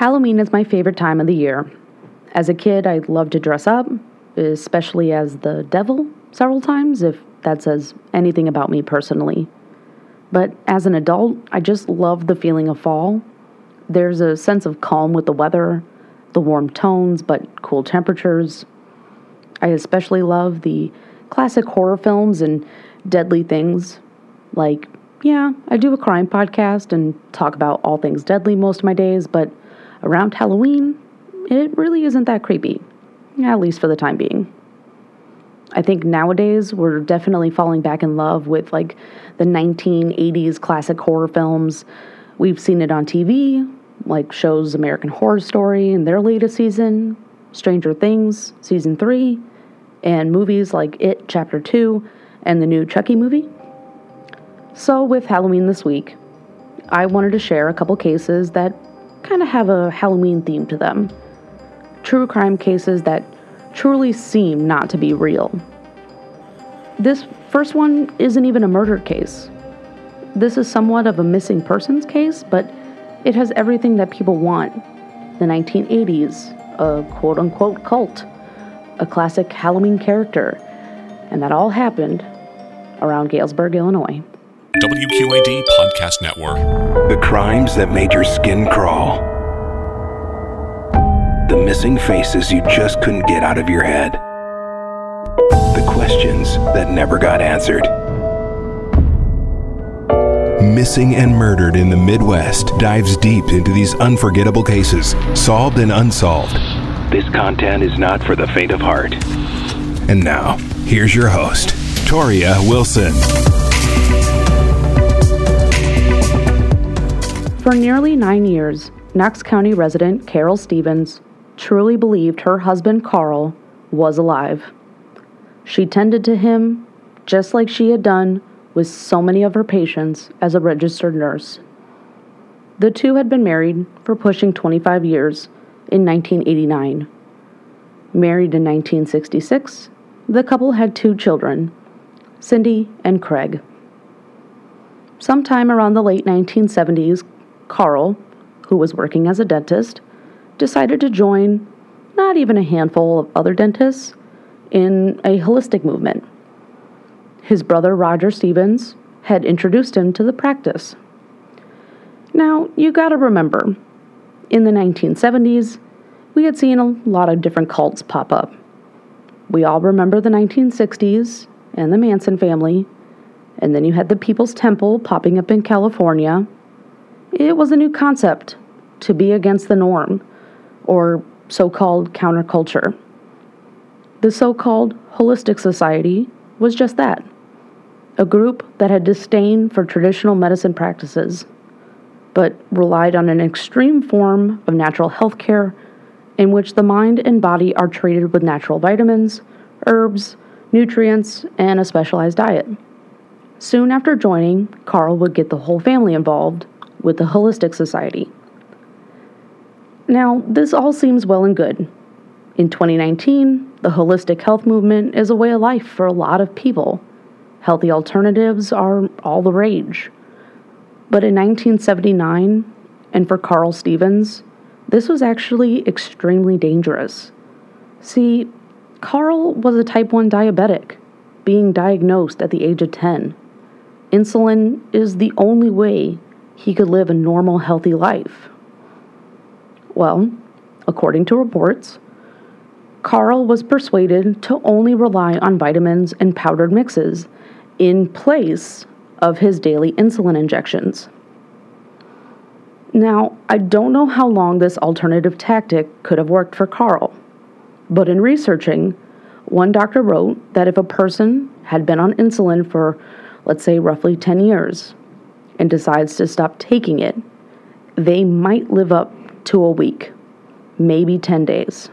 Halloween is my favorite time of the year. As a kid, I loved to dress up, especially as the devil several times, if that says anything about me personally. But as an adult, I just love the feeling of fall. There's a sense of calm with the weather, the warm tones but cool temperatures. I especially love the classic horror films and deadly things. Like, yeah, I do a crime podcast and talk about all things deadly most of my days, but around Halloween, it really isn't that creepy, at least for the time being. I think nowadays we're definitely falling back in love with like the 1980s classic horror films. We've seen it on TV, like shows American Horror Story in their latest season, Stranger Things season 3, and movies like It Chapter 2 and the new Chucky movie. So, with Halloween this week, I wanted to share a couple cases that kind of have a Halloween theme to them. True crime cases that truly seem not to be real. This first one isn't even a murder case. This is somewhat of a missing persons case, but it has everything that people want. The 1980s, a quote unquote cult, a classic Halloween character, and that all happened around Galesburg, Illinois. WQAD Podcast Network. The crimes that made your skin crawl. The missing faces you just couldn't get out of your head. The questions that never got answered. Missing and Murdered in the Midwest dives deep into these unforgettable cases, solved and unsolved. This content is not for the faint of heart. And now, here's your host, Toria Wilson. For nearly nine years, Knox County resident Carole Stevens truly believed her husband Carl was alive. She tended to him just like she had done with so many of her patients as a registered nurse. The two had been married for pushing 25 years in 1989. Married in 1966, the couple had two children, Cindy and Craig. Sometime around the late 1970s, Carl, who was working as a dentist, decided to join not even a handful of other dentists in a holistic movement. His brother Roger Stevens had introduced him to the practice. Now, you gotta remember, in the 1970s, we had seen a lot of different cults pop up. We all remember the 1960s and the Manson family, and then you had the People's Temple popping up in California. It was a new concept to be against the norm, or so called counterculture. The so called Holistic Society was just that a group that had disdain for traditional medicine practices, but relied on an extreme form of natural health care in which the mind and body are treated with natural vitamins, herbs, nutrients, and a specialized diet. Soon after joining, Carl would get the whole family involved with the Holistic Society. Now, this all seems well and good. In 2019, the holistic health movement is a way of life for a lot of people. Healthy alternatives are all the rage. But in 1979, and for Carl Stevens, this was actually extremely dangerous. See, Carl was a type 1 diabetic, being diagnosed at the age of 10. Insulin is the only way he could live a normal, healthy life. Well, according to reports, Carl was persuaded to only rely on vitamins and powdered mixes in place of his daily insulin injections. Now, I don't know how long this alternative tactic could have worked for Carl, but in researching, one doctor wrote that if a person had been on insulin for, let's say, roughly 10 years and decides to stop taking it, they might live up to a week, maybe 10 days.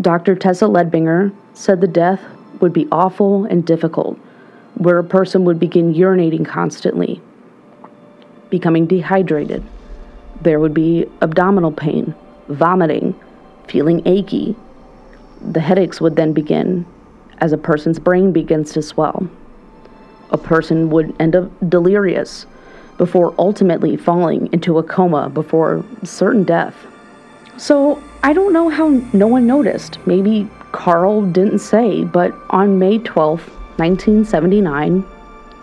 Dr. Tessa Ledbinger said the death would be awful and difficult, where a person would begin urinating constantly, becoming dehydrated. There would be abdominal pain, vomiting, feeling achy. The headaches would then begin as a person's brain begins to swell. A person would end up delirious before ultimately falling into a coma before certain death. So I don't know how no one noticed. Maybe Carl didn't say, but on May 12, 1979,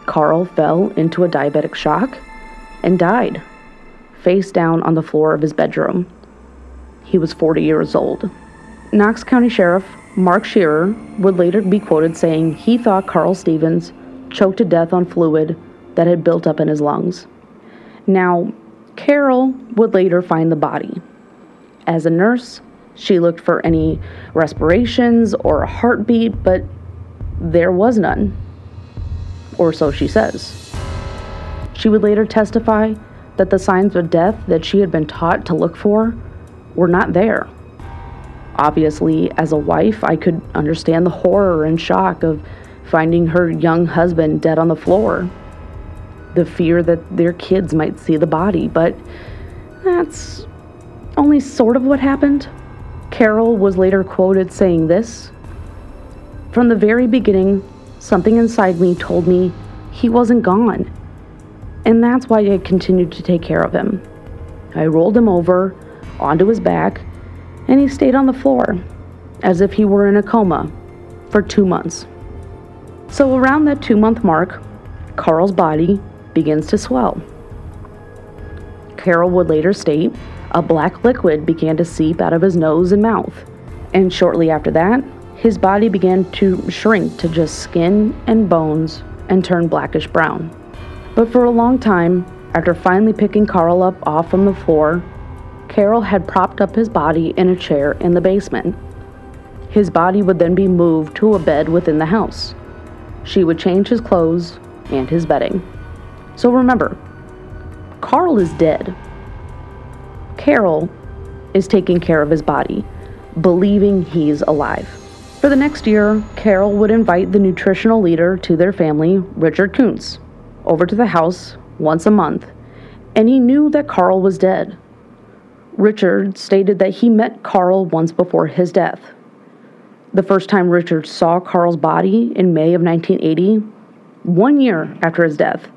Carl fell into a diabetic shock and died, face down on the floor of his bedroom. He was 40 years old. Knox County Sheriff Mark Shearer would later be quoted saying he thought Carl Stevens choked to death on fluid that had built up in his lungs. Now, Carole would later find the body. As a nurse, she looked for any respirations or a heartbeat, but there was none. Or so she says. She would later testify that the signs of death that she had been taught to look for were not there. Obviously, as a wife, I could understand the horror and shock of finding her young husband dead on the floor, the fear that their kids might see the body, but that's only sort of what happened. Carole was later quoted saying this From the very beginning, something inside me told me he wasn't gone. And that's why I continued to take care of him. I rolled him over onto his back, and he stayed on the floor as if he were in a coma for two months. So, around that two month mark, Carl's body begins to swell. Carole would later state a black liquid began to seep out of his nose and mouth, and shortly after that, his body began to shrink to just skin and bones and turn blackish brown. But for a long time, after finally picking Carl up off from the floor, Carole had propped up his body in a chair in the basement. His body would then be moved to a bed within the house. She would change his clothes and his bedding. So remember, Carl is dead. Carole is taking care of his body, believing he's alive. For the next year, Carole would invite the nutritional leader to their family, Richard Kuntz, over to the house once a month, and he knew that Carl was dead. Richard stated that he met Carl once before his death. The first time Richard saw Carl's body in May of 1980, one year after his death,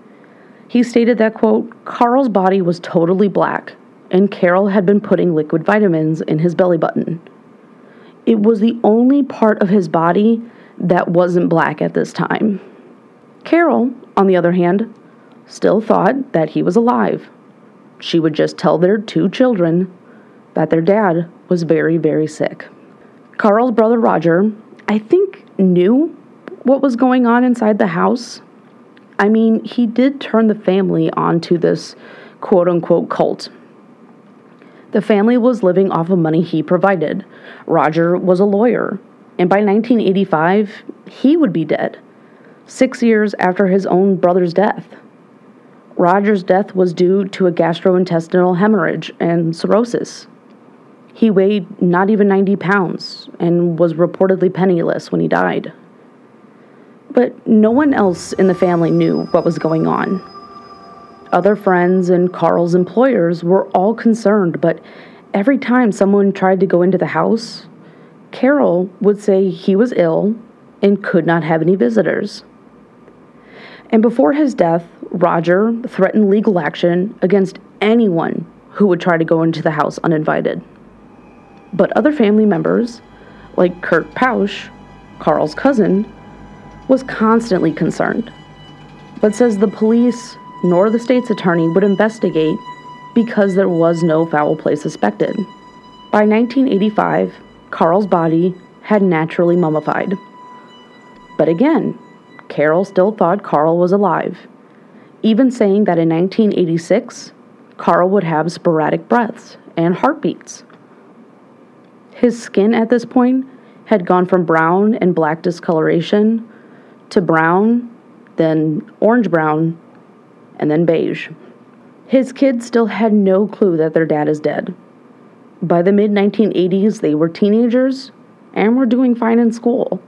he stated that, quote, Carl's body was totally black, and Carole had been putting liquid vitamins in his belly button. It was the only part of his body that wasn't black at this time. Carole, on the other hand, still thought that he was alive she would just tell their two children that their dad was very, very sick. Carl's brother Roger, I think, knew what was going on inside the house. I mean, he did turn the family onto this quote unquote cult. The family was living off of money he provided. Roger was a lawyer, and by 1985, he would be dead, six years after his own brother's death. Roger's death was due to a gastrointestinal hemorrhage and cirrhosis. He weighed not even 90 pounds and was reportedly penniless when he died. But no one else in the family knew what was going on. Other friends and Carl's employers were all concerned, but every time someone tried to go into the house, Carole would say he was ill and could not have any visitors. And before his death, Roger threatened legal action against anyone who would try to go into the house uninvited. But other family members, like Kurt Pausch, Carl's cousin, was constantly concerned, but says the police nor the state's attorney would investigate because there was no foul play suspected. By 1985, Carl's body had naturally mummified. But again, Carole still thought Carl was alive, even saying that in 1986, Carl would have sporadic breaths and heartbeats. His skin at this point had gone from brown and black discoloration to brown, then orange brown, and then beige. His kids still had no clue that their dad is dead. By the mid 1980s, they were teenagers and were doing fine in school.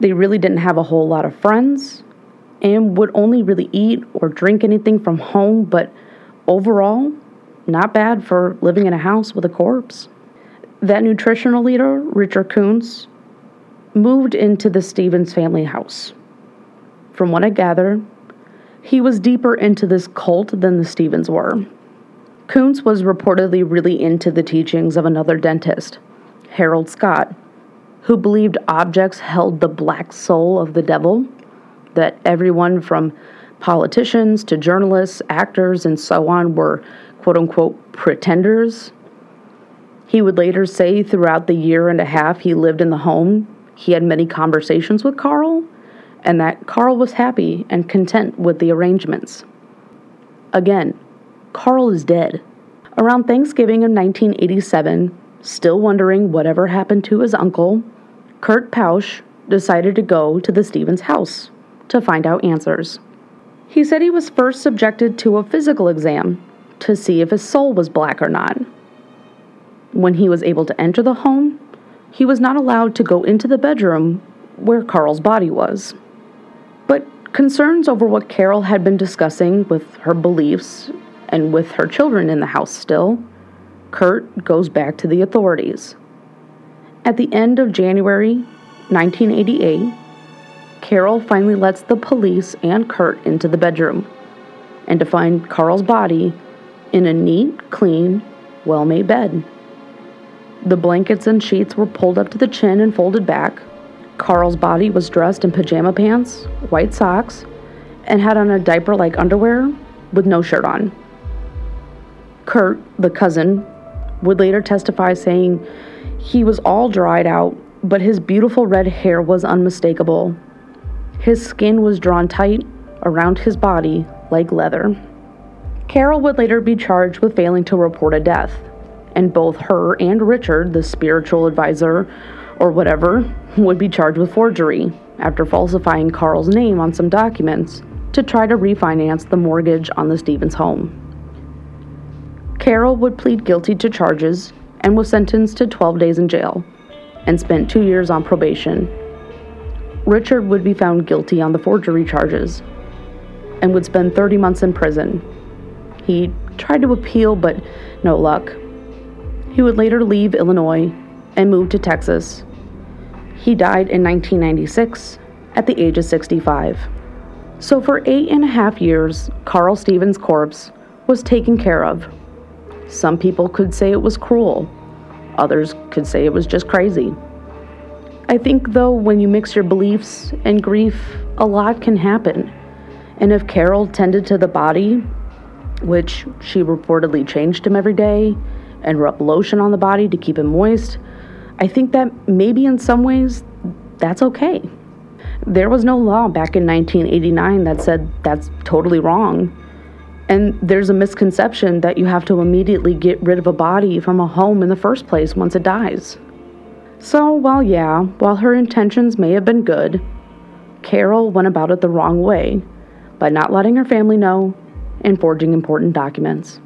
They really didn't have a whole lot of friends and would only really eat or drink anything from home, but overall, not bad for living in a house with a corpse. That nutritional leader, Richard Koontz, moved into the Stevens family house. From what I gather, he was deeper into this cult than the Stevens were. Koontz was reportedly really into the teachings of another dentist, Harold Scott, who believed objects held the black soul of the devil, that everyone from politicians to journalists, actors, and so on were quote unquote pretenders. He would later say throughout the year and a half he lived in the home, he had many conversations with Carl, and that Carl was happy and content with the arrangements. Again, Carl is dead. Around Thanksgiving of 1987, still wondering whatever happened to his uncle, Kurt Pausch decided to go to the Stevens house to find out answers. He said he was first subjected to a physical exam to see if his soul was black or not. When he was able to enter the home, he was not allowed to go into the bedroom where Carl's body was. But concerns over what Carole had been discussing with her beliefs and with her children in the house still, Kurt goes back to the authorities. At the end of January 1988, Carole finally lets the police and Kurt into the bedroom and to find Carl's body in a neat, clean, well made bed. The blankets and sheets were pulled up to the chin and folded back. Carl's body was dressed in pajama pants, white socks, and had on a diaper like underwear with no shirt on. Kurt, the cousin, would later testify saying he was all dried out, but his beautiful red hair was unmistakable. His skin was drawn tight around his body like leather. Carole would later be charged with failing to report a death, and both her and Richard, the spiritual advisor or whatever, would be charged with forgery after falsifying Carl's name on some documents to try to refinance the mortgage on the Stevens home. Carole would plead guilty to charges and was sentenced to 12 days in jail and spent two years on probation. Richard would be found guilty on the forgery charges and would spend 30 months in prison he tried to appeal, but no luck. He would later leave Illinois and move to Texas. He died in 1996 at the age of 65. So, for eight and a half years, Carl Stevens' corpse was taken care of. Some people could say it was cruel, others could say it was just crazy. I think, though, when you mix your beliefs and grief, a lot can happen. And if Carole tended to the body which she reportedly changed him every day and rub lotion on the body to keep it moist. I think that maybe in some ways that's okay. There was no law back in 1989 that said that's totally wrong. And there's a misconception that you have to immediately get rid of a body from a home in the first place once it dies. So, while yeah, while her intentions may have been good, Carole went about it the wrong way by not letting her family know and forging important documents.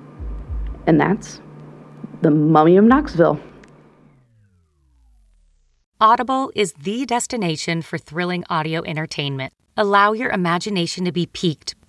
And that's the Mummy of Knoxville. Audible is the destination for thrilling audio entertainment. Allow your imagination to be piqued